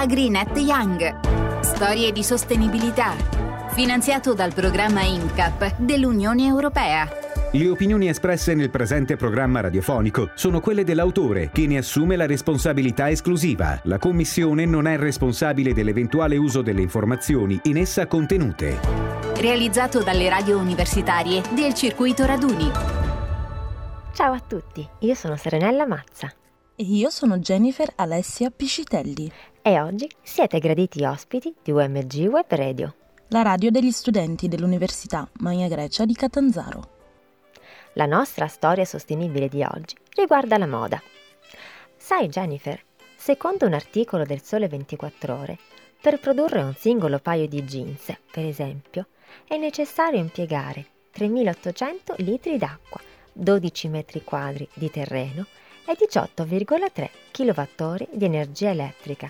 AgriNet Young. Storie di sostenibilità. Finanziato dal programma INCAP dell'Unione Europea. Le opinioni espresse nel presente programma radiofonico sono quelle dell'autore, che ne assume la responsabilità esclusiva. La Commissione non è responsabile dell'eventuale uso delle informazioni in essa contenute. Realizzato dalle radio universitarie del circuito Raduni. Ciao a tutti, io sono Serenella Mazza. Io sono Jennifer Alessia Piscitelli. E oggi siete graditi ospiti di UMG Web Radio, la radio degli studenti dell'Università Magna Grecia di Catanzaro. La nostra storia sostenibile di oggi riguarda la moda. Sai Jennifer, secondo un articolo del Sole 24 ore, per produrre un singolo paio di jeans, per esempio, è necessario impiegare 3800 litri d'acqua, 12 metri quadri di terreno e 18,3 kWh di energia elettrica,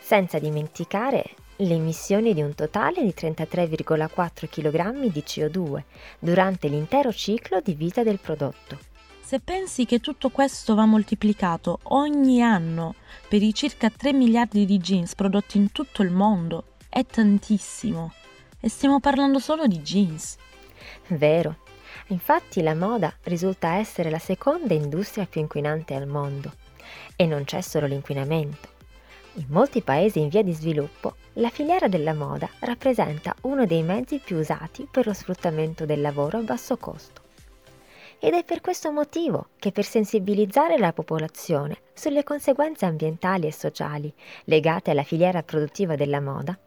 senza dimenticare le emissioni di un totale di 33,4 kg di CO2 durante l'intero ciclo di vita del prodotto. Se pensi che tutto questo va moltiplicato ogni anno per i circa 3 miliardi di jeans prodotti in tutto il mondo, è tantissimo. E stiamo parlando solo di jeans. Vero. Infatti la moda risulta essere la seconda industria più inquinante al mondo. E non c'è solo l'inquinamento. In molti paesi in via di sviluppo, la filiera della moda rappresenta uno dei mezzi più usati per lo sfruttamento del lavoro a basso costo. Ed è per questo motivo che per sensibilizzare la popolazione sulle conseguenze ambientali e sociali legate alla filiera produttiva della moda,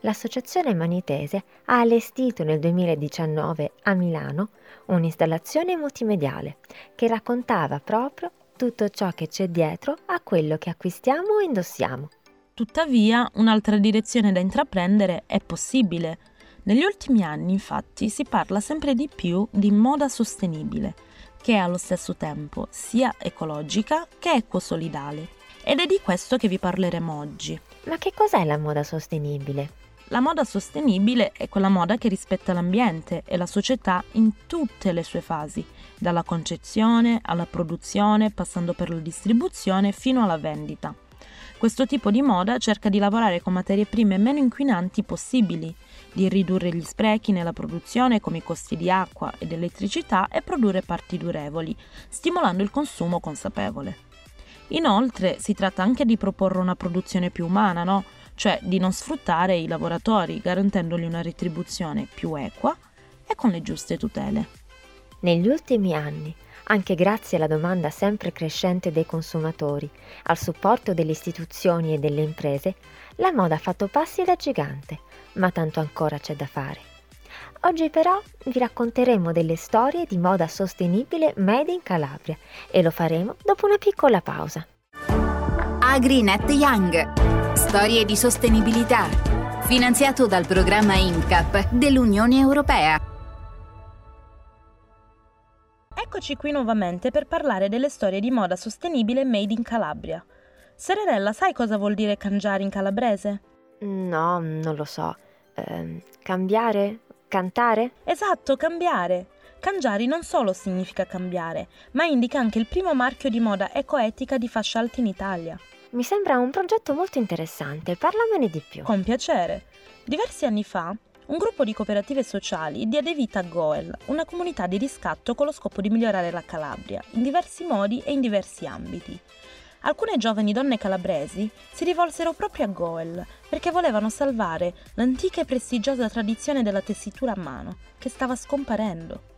l'Associazione Manitese ha allestito nel 2019 a Milano un'installazione multimediale che raccontava proprio tutto ciò che c'è dietro a quello che acquistiamo e indossiamo. Tuttavia, un'altra direzione da intraprendere è possibile. Negli ultimi anni, infatti, si parla sempre di più di moda sostenibile, che è allo stesso tempo sia ecologica che ecosolidale. Ed è di questo che vi parleremo oggi. Ma che cos'è la moda sostenibile? La moda sostenibile è quella moda che rispetta l'ambiente e la società in tutte le sue fasi, dalla concezione alla produzione, passando per la distribuzione fino alla vendita. Questo tipo di moda cerca di lavorare con materie prime meno inquinanti possibili, di ridurre gli sprechi nella produzione come i costi di acqua ed elettricità e produrre parti durevoli, stimolando il consumo consapevole. Inoltre si tratta anche di proporre una produzione più umana, no? cioè di non sfruttare i lavoratori garantendogli una retribuzione più equa e con le giuste tutele. Negli ultimi anni anche grazie alla domanda sempre crescente dei consumatori, al supporto delle istituzioni e delle imprese, la moda ha fatto passi da gigante, ma tanto ancora c'è da fare. Oggi però vi racconteremo delle storie di moda sostenibile made in Calabria e lo faremo dopo una piccola pausa. AgriNet Young. Storie di sostenibilità. Finanziato dal programma INCAP dell'Unione Europea. Eccoci qui nuovamente per parlare delle storie di moda sostenibile made in Calabria. Serenella, sai cosa vuol dire cangiare in calabrese? No, non lo so. Eh, cambiare? Cantare? Esatto, cambiare. Cangiari non solo significa cambiare, ma indica anche il primo marchio di moda ecoetica di fascia alta in Italia. Mi sembra un progetto molto interessante, parlamene di più. Con piacere. Diversi anni fa, un gruppo di cooperative sociali diede vita a Goel, una comunità di riscatto con lo scopo di migliorare la Calabria, in diversi modi e in diversi ambiti. Alcune giovani donne calabresi si rivolsero proprio a Goel perché volevano salvare l'antica e prestigiosa tradizione della tessitura a mano, che stava scomparendo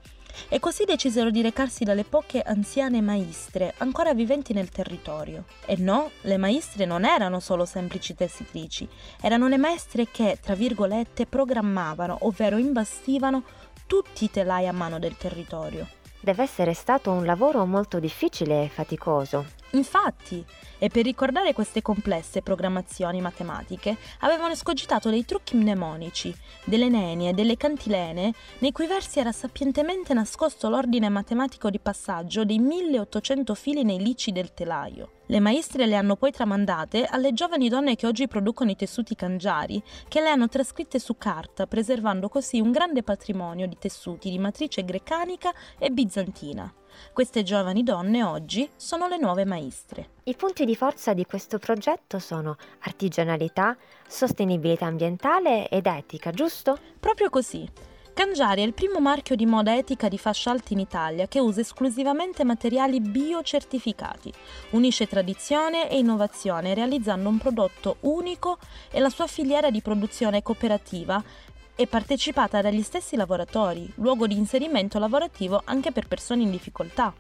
e così decisero di recarsi dalle poche anziane maestre ancora viventi nel territorio. E no, le maestre non erano solo semplici tessitrici, erano le maestre che, tra virgolette, programmavano, ovvero imbastivano tutti i telai a mano del territorio. Deve essere stato un lavoro molto difficile e faticoso. Infatti, e per ricordare queste complesse programmazioni matematiche avevano escogitato dei trucchi mnemonici, delle nenie e delle cantilene nei cui versi era sapientemente nascosto l'ordine matematico di passaggio dei 1800 fili nei lici del telaio. Le maestre le hanno poi tramandate alle giovani donne che oggi producono i tessuti cangiari, che le hanno trascritte su carta, preservando così un grande patrimonio di tessuti di matrice grecanica e bizantina. Queste giovani donne oggi sono le nuove maestre. I punti di forza di questo progetto sono artigianalità, sostenibilità ambientale ed etica, giusto? Proprio così. Cangiari è il primo marchio di moda etica di fascia alta in Italia che usa esclusivamente materiali biocertificati. Unisce tradizione e innovazione realizzando un prodotto unico e la sua filiera di produzione cooperativa è partecipata dagli stessi lavoratori, luogo di inserimento lavorativo anche per persone in difficoltà.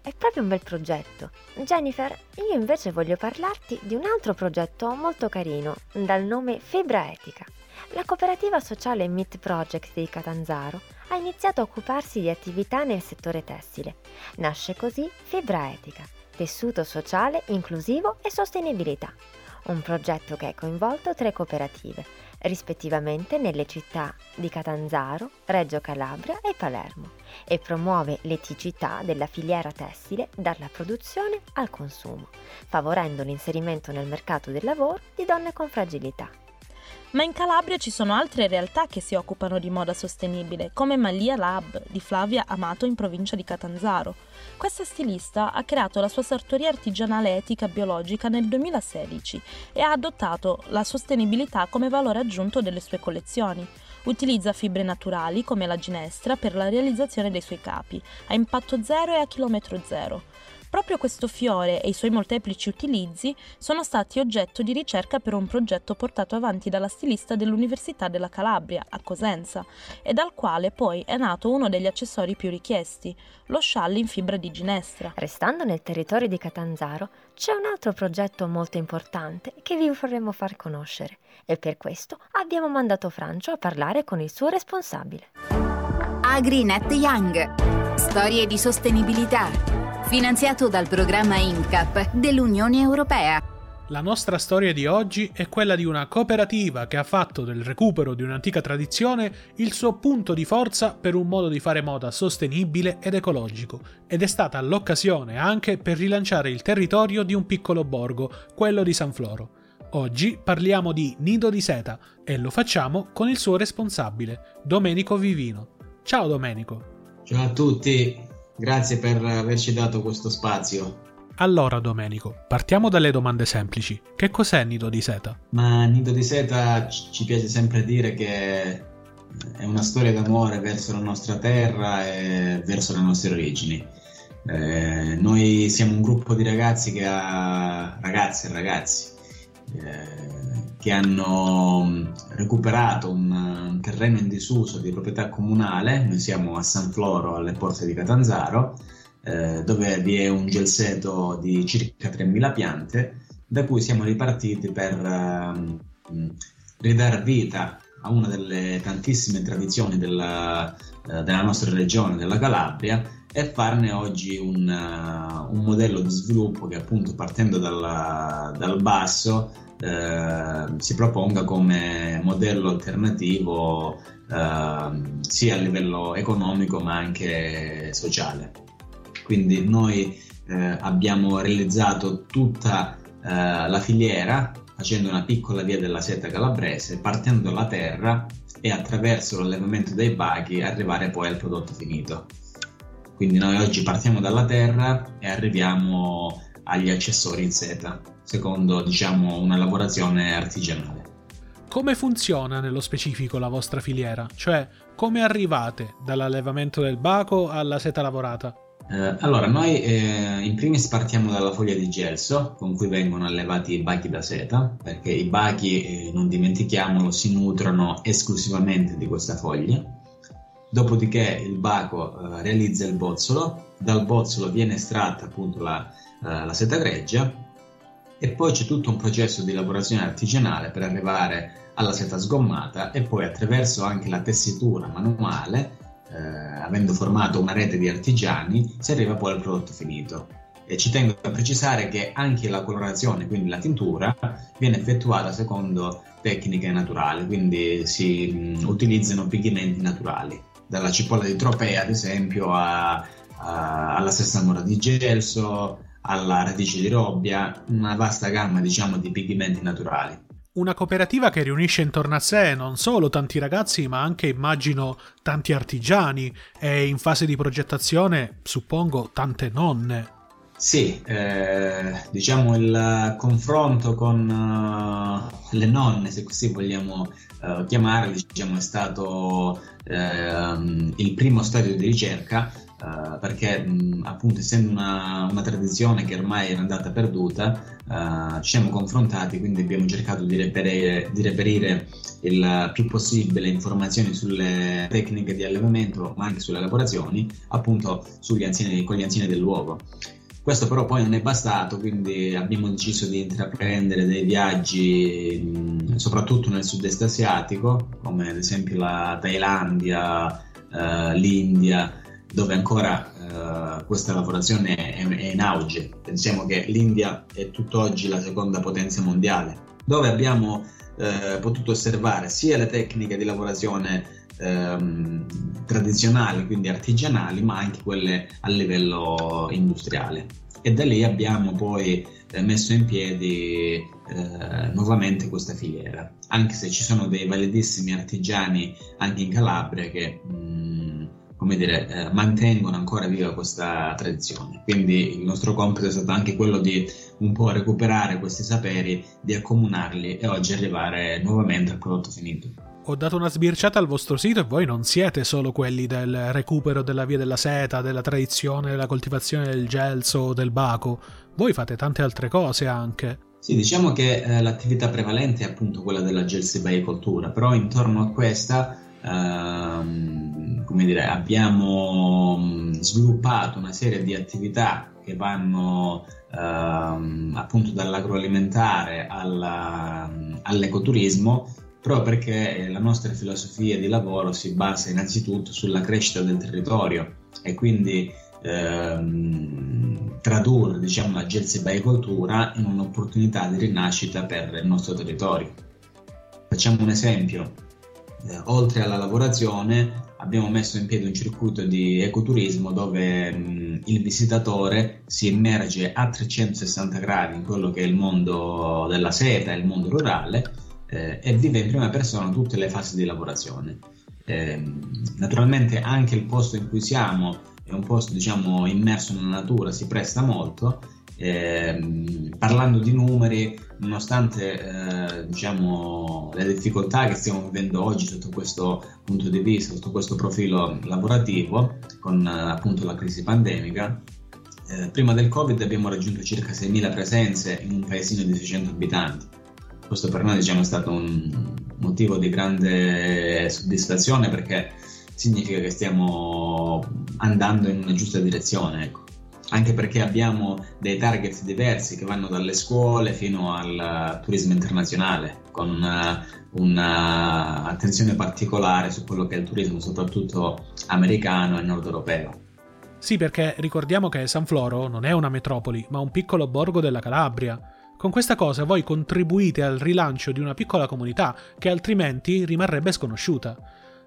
È proprio un bel progetto. Jennifer, io invece voglio parlarti di un altro progetto molto carino, dal nome Fibra Etica. La cooperativa sociale Meet Project di Catanzaro ha iniziato a occuparsi di attività nel settore tessile. Nasce così Fibra Etica, tessuto sociale, inclusivo e sostenibilità. Un progetto che ha coinvolto tre cooperative, rispettivamente nelle città di Catanzaro, Reggio Calabria e Palermo, e promuove l'eticità della filiera tessile dalla produzione al consumo, favorendo l'inserimento nel mercato del lavoro di donne con fragilità. Ma in Calabria ci sono altre realtà che si occupano di moda sostenibile, come Malia Lab di Flavia Amato in provincia di Catanzaro. Questa stilista ha creato la sua sartoria artigianale etica biologica nel 2016 e ha adottato la sostenibilità come valore aggiunto delle sue collezioni. Utilizza fibre naturali come la ginestra per la realizzazione dei suoi capi, a impatto zero e a chilometro zero. Proprio questo fiore e i suoi molteplici utilizzi sono stati oggetto di ricerca per un progetto portato avanti dalla stilista dell'Università della Calabria a Cosenza e dal quale poi è nato uno degli accessori più richiesti, lo scialle in fibra di ginestra. Restando nel territorio di Catanzaro, c'è un altro progetto molto importante che vi vorremmo far conoscere e per questo abbiamo mandato Francio a parlare con il suo responsabile. AgriNet Young. Storie di sostenibilità finanziato dal programma INCAP dell'Unione Europea. La nostra storia di oggi è quella di una cooperativa che ha fatto del recupero di un'antica tradizione il suo punto di forza per un modo di fare moda sostenibile ed ecologico, ed è stata l'occasione anche per rilanciare il territorio di un piccolo borgo, quello di San Floro. Oggi parliamo di Nido di Seta e lo facciamo con il suo responsabile, Domenico Vivino. Ciao Domenico. Ciao a tutti, Grazie per averci dato questo spazio. Allora, Domenico, partiamo dalle domande semplici. Che cos'è Nido di Seta? Ma Nido di Seta ci piace sempre dire che è una storia d'amore verso la nostra terra e verso le nostre origini. Eh, noi siamo un gruppo di ragazzi che ha ragazze e ragazzi eh, che hanno mm, recuperato un, terreno in disuso di proprietà comunale, noi siamo a San Floro alle porte di Catanzaro, eh, dove vi è un gelseto di circa 3.000 piante, da cui siamo ripartiti per uh, ridare vita a una delle tantissime tradizioni della, uh, della nostra regione, della Calabria, e farne oggi un, uh, un modello di sviluppo che appunto partendo dal, dal basso eh, si proponga come modello alternativo eh, sia a livello economico ma anche sociale. Quindi noi eh, abbiamo realizzato tutta eh, la filiera facendo una piccola via della seta calabrese, partendo dalla terra e attraverso l'allevamento dei baghi arrivare poi al prodotto finito. Quindi noi oggi partiamo dalla terra e arriviamo agli accessori in seta, secondo diciamo una lavorazione artigianale. Come funziona nello specifico la vostra filiera? Cioè, come arrivate dall'allevamento del baco alla seta lavorata? Eh, allora, noi eh, in primis partiamo dalla foglia di gelso con cui vengono allevati i bachi da seta, perché i bachi, eh, non dimentichiamolo, si nutrono esclusivamente di questa foglia Dopodiché il baco eh, realizza il bozzolo, dal bozzolo viene estratta appunto la, eh, la seta greggia e poi c'è tutto un processo di lavorazione artigianale per arrivare alla seta sgommata e poi attraverso anche la tessitura manuale, eh, avendo formato una rete di artigiani, si arriva poi al prodotto finito. E ci tengo a precisare che anche la colorazione, quindi la tintura, viene effettuata secondo tecniche naturali, quindi si mh, utilizzano pigmenti naturali dalla cipolla di tropea ad esempio a, a, alla stessa mora di gelso alla radice di robbia una vasta gamma diciamo di pigmenti naturali Una cooperativa che riunisce intorno a sé non solo tanti ragazzi, ma anche immagino tanti artigiani e in fase di progettazione, suppongo, tante nonne. Sì, eh, diciamo il confronto con uh, le nonne, se così vogliamo uh, chiamarle, diciamo, è stato uh, il primo stadio di ricerca Uh, perché mh, appunto essendo una, una, tradizione che ormai era andata perduta uh, ci siamo confrontati quindi abbiamo cercato di reperire, di reperire, il più possibile informazioni sulle tecniche di allevamento ma anche sulle lavorazioni appunto anziani, con gli anziani del luogo questo però poi non è bastato, quindi abbiamo deciso di intraprendere dei viaggi soprattutto nel sud-est asiatico, come ad esempio la Thailandia, uh, l'India, dove ancora uh, questa lavorazione è, è, in auge. Pensiamo che l'India è tutt'oggi la seconda potenza mondiale, dove abbiamo uh, potuto osservare sia le tecniche di lavorazione ehm, tradizionali, quindi artigianali, ma anche quelle a livello industriale. E da lì abbiamo poi eh, messo in piedi eh, nuovamente questa filiera, anche se ci sono dei validissimi artigiani anche in Calabria che mh, mm, come dire, eh, mantengono ancora viva questa tradizione. Quindi il nostro compito è stato anche quello di un po' recuperare questi saperi, di accomunarli e oggi arrivare nuovamente al prodotto finito. Ho dato una sbirciata al vostro sito e voi non siete solo quelli del recupero della via della seta, della tradizione, della coltivazione del gelso o del baco, voi fate tante altre cose anche. Sì, diciamo che eh, l'attività prevalente è appunto quella della gelsebaicoltura, però intorno a questa ehm, come dire, abbiamo sviluppato una serie di attività che vanno ehm, appunto dall'agroalimentare alla, all'ecoturismo proprio perché la nostra filosofia di lavoro si basa innanzitutto sulla crescita del territorio e quindi ehm, tradurre diciamo, la gersebaicoltura in un'opportunità di rinascita per il nostro territorio. Facciamo un esempio, eh, oltre alla lavorazione abbiamo messo in piedi un circuito di ecoturismo dove mh, il visitatore si immerge a 360 gradi in quello che è il mondo della seta, il mondo rurale eh, e vive in prima persona tutte le fasi di lavorazione. Eh, naturalmente anche il posto in cui siamo è un posto diciamo immerso nella natura, si presta molto eh, parlando di numeri, nonostante eh, diciamo, le difficoltà che stiamo vivendo oggi sotto questo punto di vista, sotto questo profilo lavorativo, con eh, appunto la crisi pandemica, eh, prima del Covid abbiamo raggiunto circa 6.000 presenze in un paesino di 600 abitanti. Questo per noi diciamo, è stato un motivo di grande soddisfazione perché significa che stiamo andando in una giusta direzione. Ecco anche perché abbiamo dei target diversi che vanno dalle scuole fino al turismo internazionale, con una, una attenzione particolare su quello che è il turismo, soprattutto americano e nord europeo. Sì, perché ricordiamo che San Floro non è una metropoli, ma un piccolo borgo della Calabria. Con questa cosa voi contribuite al rilancio di una piccola comunità che altrimenti rimarrebbe sconosciuta.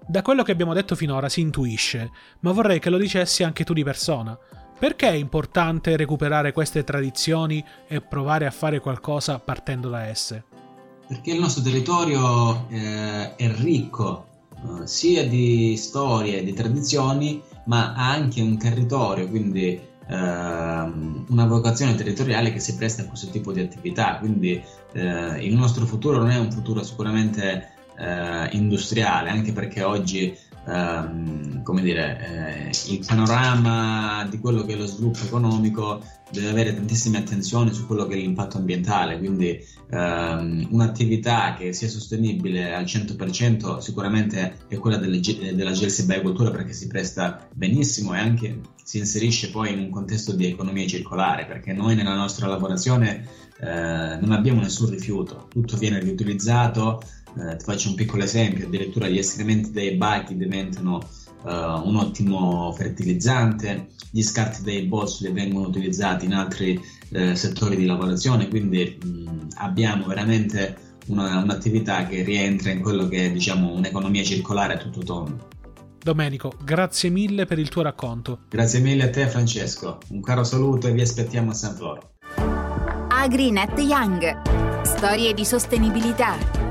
Da quello che abbiamo detto finora si intuisce, ma vorrei che lo dicessi anche tu di persona. Perché è importante recuperare queste tradizioni e provare a fare qualcosa partendo da esse? Perché il nostro territorio eh, è ricco eh, sia di storie e di tradizioni, ma ha anche un territorio, quindi una vocazione territoriale che si presta a questo tipo di attività. Quindi eh, il nostro futuro non è un futuro sicuramente eh, industriale, anche perché oggi ehm, come dire, eh, il panorama di quello che è lo sviluppo economico deve avere tantissime attenzioni su quello che è l'impatto ambientale, quindi ehm, un'attività che sia sostenibile al 100% sicuramente è quella delle, della GLC Biocultura perché si presta benissimo e anche si inserisce poi in un contesto di economia circolare, perché noi nella nostra lavorazione eh, non abbiamo nessun rifiuto, tutto viene riutilizzato, eh, ti faccio un piccolo esempio, addirittura gli escrementi dei bachi diventano uh, un ottimo fertilizzante, gli scarti dei bossoli vengono utilizzati in altri uh, settori di lavorazione, quindi mh, abbiamo veramente una, un'attività che rientra in quello che è diciamo, un'economia circolare a tutto tondo. Domenico, grazie mille per il tuo racconto. Grazie mille a te Francesco, un caro saluto e vi aspettiamo a San Floro. AgriNet Young Storie di sostenibilità.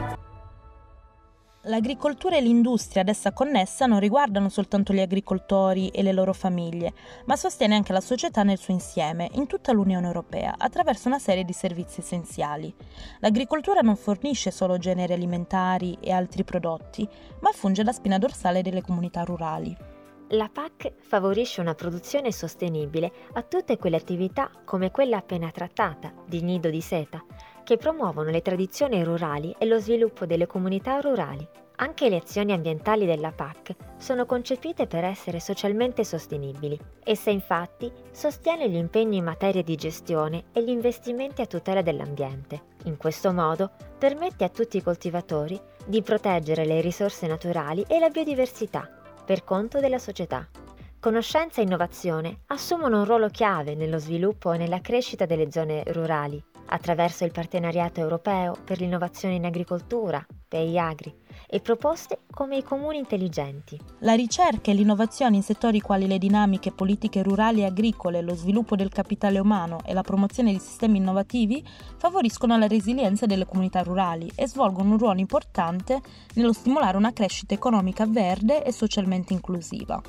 L'agricoltura e l'industria ad essa connessa non riguardano soltanto gli agricoltori e le loro famiglie, ma sostiene anche la società nel suo insieme, in tutta l'Unione Europea, attraverso una serie di servizi essenziali. L'agricoltura non fornisce solo generi alimentari e altri prodotti, ma funge da spina dorsale delle comunità rurali. La PAC favorisce una produzione sostenibile a tutte quelle attività come quella appena trattata, di nido di seta, che promuovono le tradizioni rurali e lo sviluppo delle comunità rurali. Anche le azioni ambientali della PAC sono concepite per essere socialmente sostenibili. Essa infatti sostiene gli impegni in materia di gestione e gli investimenti a tutela dell'ambiente. In questo modo permette a tutti i coltivatori di proteggere le risorse naturali e la biodiversità per conto della società. Conoscenza e innovazione assumono un ruolo chiave nello sviluppo e nella crescita delle zone rurali attraverso il Partenariato Europeo per l'innovazione in agricoltura, PEI-Agri, e proposte come i comuni intelligenti. La ricerca e l'innovazione in settori quali le dinamiche politiche rurali e agricole, lo sviluppo del capitale umano e la promozione di sistemi innovativi favoriscono la resilienza delle comunità rurali e svolgono un ruolo importante nello stimolare una crescita economica verde e socialmente inclusiva.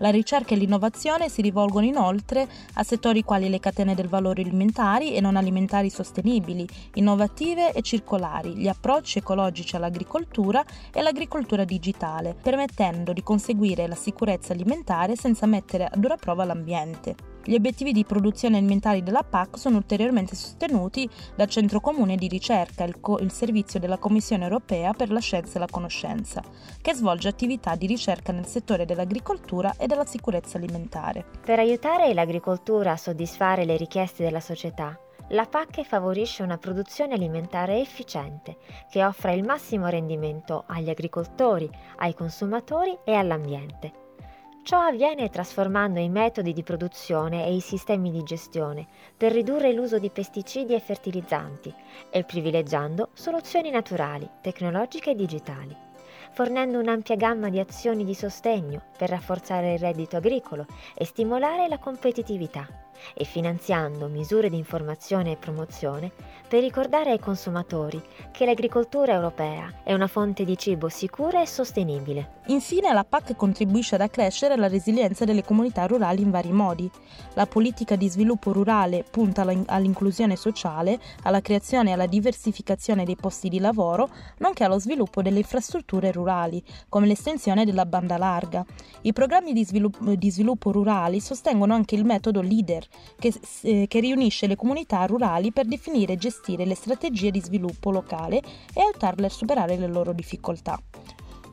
La ricerca e l'innovazione si rivolgono inoltre a settori quali le catene del valore alimentari e non alimentari sostenibili, innovative e circolari, gli approcci ecologici all'agricoltura e l'agricoltura digitale, permettendo di conseguire la sicurezza alimentare senza mettere a dura prova l'ambiente. Gli obiettivi di produzione alimentari della PAC sono ulteriormente sostenuti dal Centro Comune di Ricerca, il, co- il, servizio della Commissione europea per la scienza e la conoscenza, che svolge attività di ricerca nel settore dell'agricoltura e della sicurezza alimentare. Per aiutare l'agricoltura a soddisfare le richieste della società, la PAC favorisce una produzione alimentare efficiente che offra il massimo rendimento agli agricoltori, ai consumatori e all'ambiente. Ciò avviene trasformando i metodi di produzione e i sistemi di gestione per ridurre l'uso di pesticidi e fertilizzanti e privilegiando soluzioni naturali, tecnologiche e digitali, fornendo un'ampia gamma di azioni di sostegno per rafforzare il reddito agricolo e stimolare la competitività e finanziando misure di informazione e promozione per ricordare ai consumatori che l'agricoltura europea è una fonte di cibo sicura e sostenibile. Infine la PAC contribuisce ad accrescere la resilienza delle comunità rurali in vari modi. La politica di sviluppo rurale punta all'inclusione sociale, alla creazione e alla diversificazione dei posti di lavoro, nonché allo sviluppo delle infrastrutture rurali, come l'estensione della banda larga. I programmi di sviluppo, di sviluppo rurali sostengono anche il metodo LEADER, che, eh, che riunisce le comunità rurali per definire e gestire le strategie di sviluppo locale e aiutarle a superare le loro difficoltà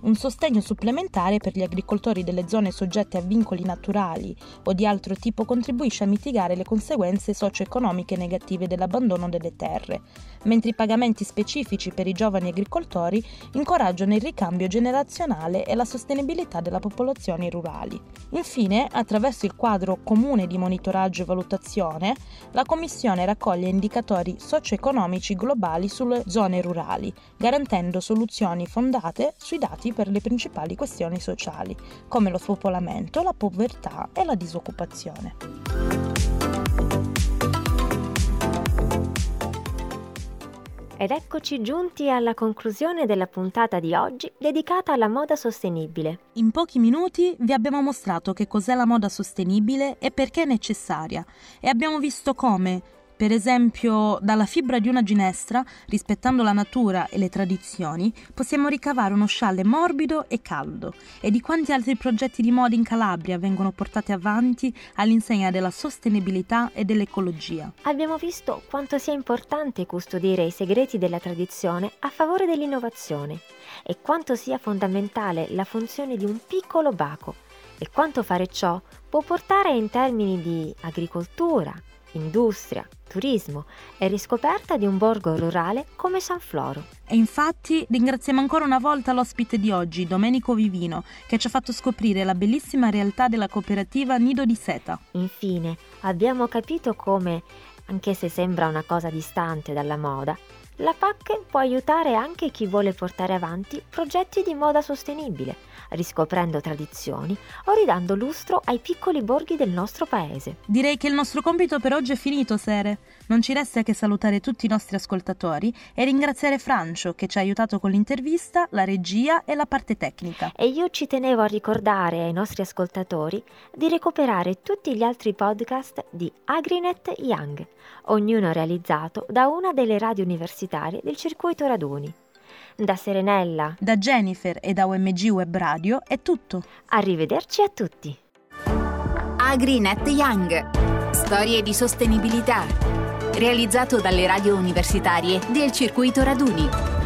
un sostegno supplementare per gli agricoltori delle zone soggette a vincoli naturali o di altro tipo contribuisce a mitigare le conseguenze socio-economiche negative dell'abbandono delle terre, mentre i pagamenti specifici per i giovani agricoltori incoraggiano il ricambio generazionale e la sostenibilità delle popolazioni rurali. Infine, attraverso il quadro comune di monitoraggio e valutazione, la Commissione raccoglie indicatori socio-economici globali sulle zone rurali, garantendo soluzioni fondate sui dati dati per le principali questioni sociali, come lo spopolamento, la povertà e la disoccupazione. Ed eccoci giunti alla conclusione della puntata di oggi dedicata alla moda sostenibile. In pochi minuti vi abbiamo mostrato che cos'è la moda sostenibile e perché è necessaria e abbiamo visto come per esempio, dalla fibra di una ginestra, rispettando la natura e le tradizioni, possiamo ricavare uno scialle morbido e caldo. E di quanti altri progetti di moda in Calabria vengono portati avanti all'insegna della sostenibilità e dell'ecologia. Abbiamo visto quanto sia importante custodire i segreti della tradizione a favore dell'innovazione e quanto sia fondamentale la funzione di un piccolo baco e quanto fare ciò può portare in termini di agricoltura, industria, turismo e riscoperta di un borgo rurale come San Floro. E infatti ringraziamo ancora una volta l'ospite di oggi, Domenico Vivino, che ci ha fatto scoprire la bellissima realtà della cooperativa Nido di Seta. Infine, abbiamo capito come, anche se sembra una cosa distante dalla moda, La PAC può aiutare anche chi vuole portare avanti progetti di moda sostenibile, riscoprendo tradizioni o ridando lustro ai piccoli borghi del nostro paese. Direi che il nostro compito per oggi è finito, Sere. Non ci resta che salutare tutti i nostri ascoltatori e ringraziare Francio che ci ha aiutato con l'intervista, la regia e la parte tecnica. E io ci tenevo a ricordare ai nostri ascoltatori di recuperare tutti gli altri podcast di Agrinet Young, ognuno realizzato da una delle radio universitarie del circuito Raduni. Da Serenella, Da Jennifer e da OMG Web Radio è tutto. arrivederci a tutti. AgriNet Young. Storie di sostenibilità. Realizzato dalle radio universitarie del circuito Raduni.